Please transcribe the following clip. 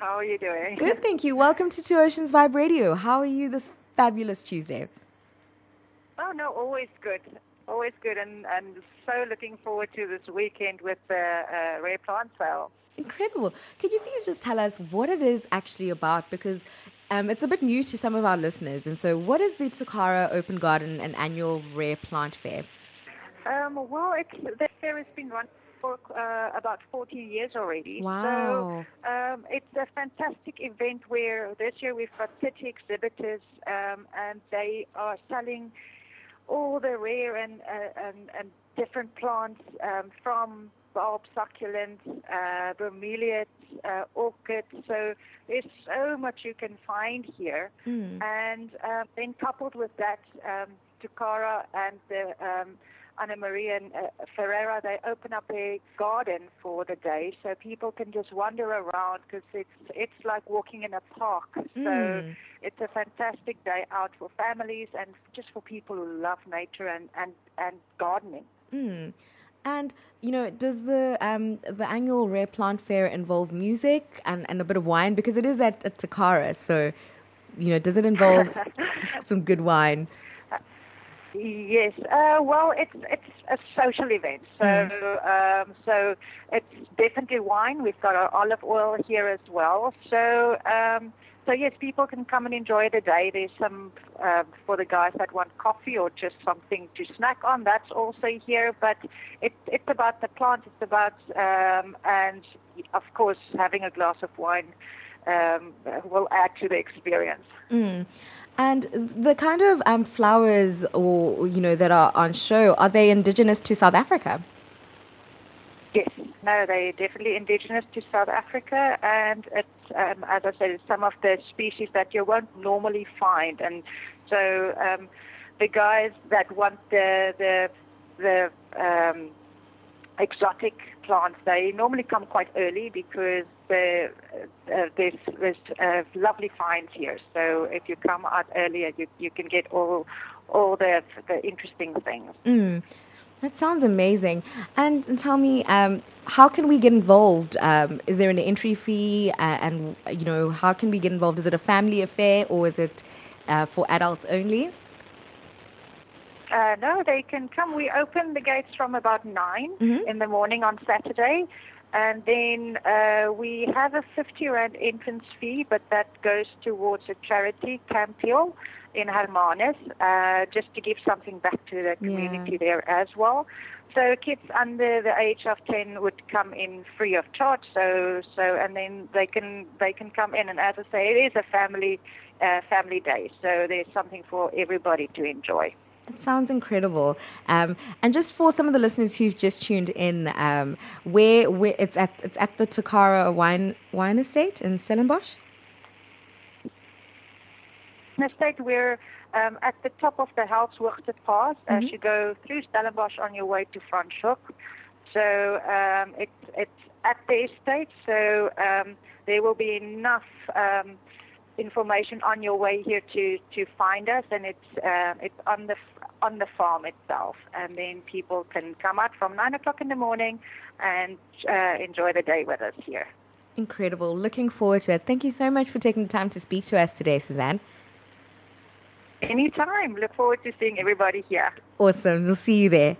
How are you doing? Good, thank you. Welcome to Two Oceans Vibe Radio. How are you this fabulous Tuesday? Oh, no, always good. Always good. And, and so looking forward to this weekend with the uh, rare plant sale. Incredible. Could you please just tell us what it is actually about? Because um, it's a bit new to some of our listeners. And so, what is the Tokara Open Garden and Annual Rare Plant Fair? Um, well, it's, the fair has been run for uh, about 14 years already. Wow. So um, it's a fantastic event where this year we've got 30 exhibitors um, and they are selling all the rare and, uh, and, and different plants um, from bulb succulents, uh, bromeliads, uh, orchids. So there's so much you can find here. Mm. And um, then coupled with that, um, Tokara and the um, Anna Maria and uh, Ferreira, they open up a garden for the day, so people can just wander around because it's it's like walking in a park. So Mm. it's a fantastic day out for families and just for people who love nature and and and gardening. Mm. And you know, does the um, the annual Rare Plant Fair involve music and, and a bit of wine? Because it is at, at Tokara, so you know, does it involve some good wine? Yes. Uh, well, it's it's a social event, so um, so it's definitely wine. We've got our olive oil here as well. So um, so yes, people can come and enjoy the day. There's some uh, for the guys that want coffee or just something to snack on. That's also here. But it's it's about the plant. It's about um, and of course having a glass of wine um, will add to the experience. Mm. And the kind of um, flowers, or you know, that are on show, are they indigenous to South Africa? Yes, no, they're definitely indigenous to South Africa, and it's, um, as I said, some of the species that you won't normally find. And so um, the guys that want the the the um, exotic plants, they normally come quite early because uh, there's, there's uh, lovely finds here. So if you come out earlier, you, you can get all all the the interesting things. Mm. That sounds amazing. And, tell me, um, how can we get involved? Um, is there an entry fee? Uh, and, you know, how can we get involved? Is it a family affair or is it uh, for adults only? Uh, no, they can come. We open the gates from about 9 Mhm. in the morning on Saturday. And then uh, we have a 50 Rand entrance fee, but that goes towards a charity, Camphill in Hermanus, uh, just to give something back to the community there as well. So kids under the age of 10 would come in free of charge. So, so, and then they can they can come in, and as I say, it is a family uh, family day. So there's something for everybody to enjoy. It sounds incredible. Um, and just for some of the listeners who've just tuned in, um, where, where it's at it's at the Tokara Wine Wine Estate in Stellenbosch. In the state, we're um, at the top of the Helshoogte Pass as you go through Stellenbosch on your way to Franschhoek. So um, it's it's at the estate, so um, there will be enough um, information on your way here to, to find us, and it's uh, it's on the on the farm itself, and then people can come out from nine o'clock in the morning and uh, enjoy the day with us here. Incredible. Looking forward to it. Thank you so much for taking the time to speak to us today, Suzanne. Anytime. Look forward to seeing everybody here. Awesome. We'll see you there.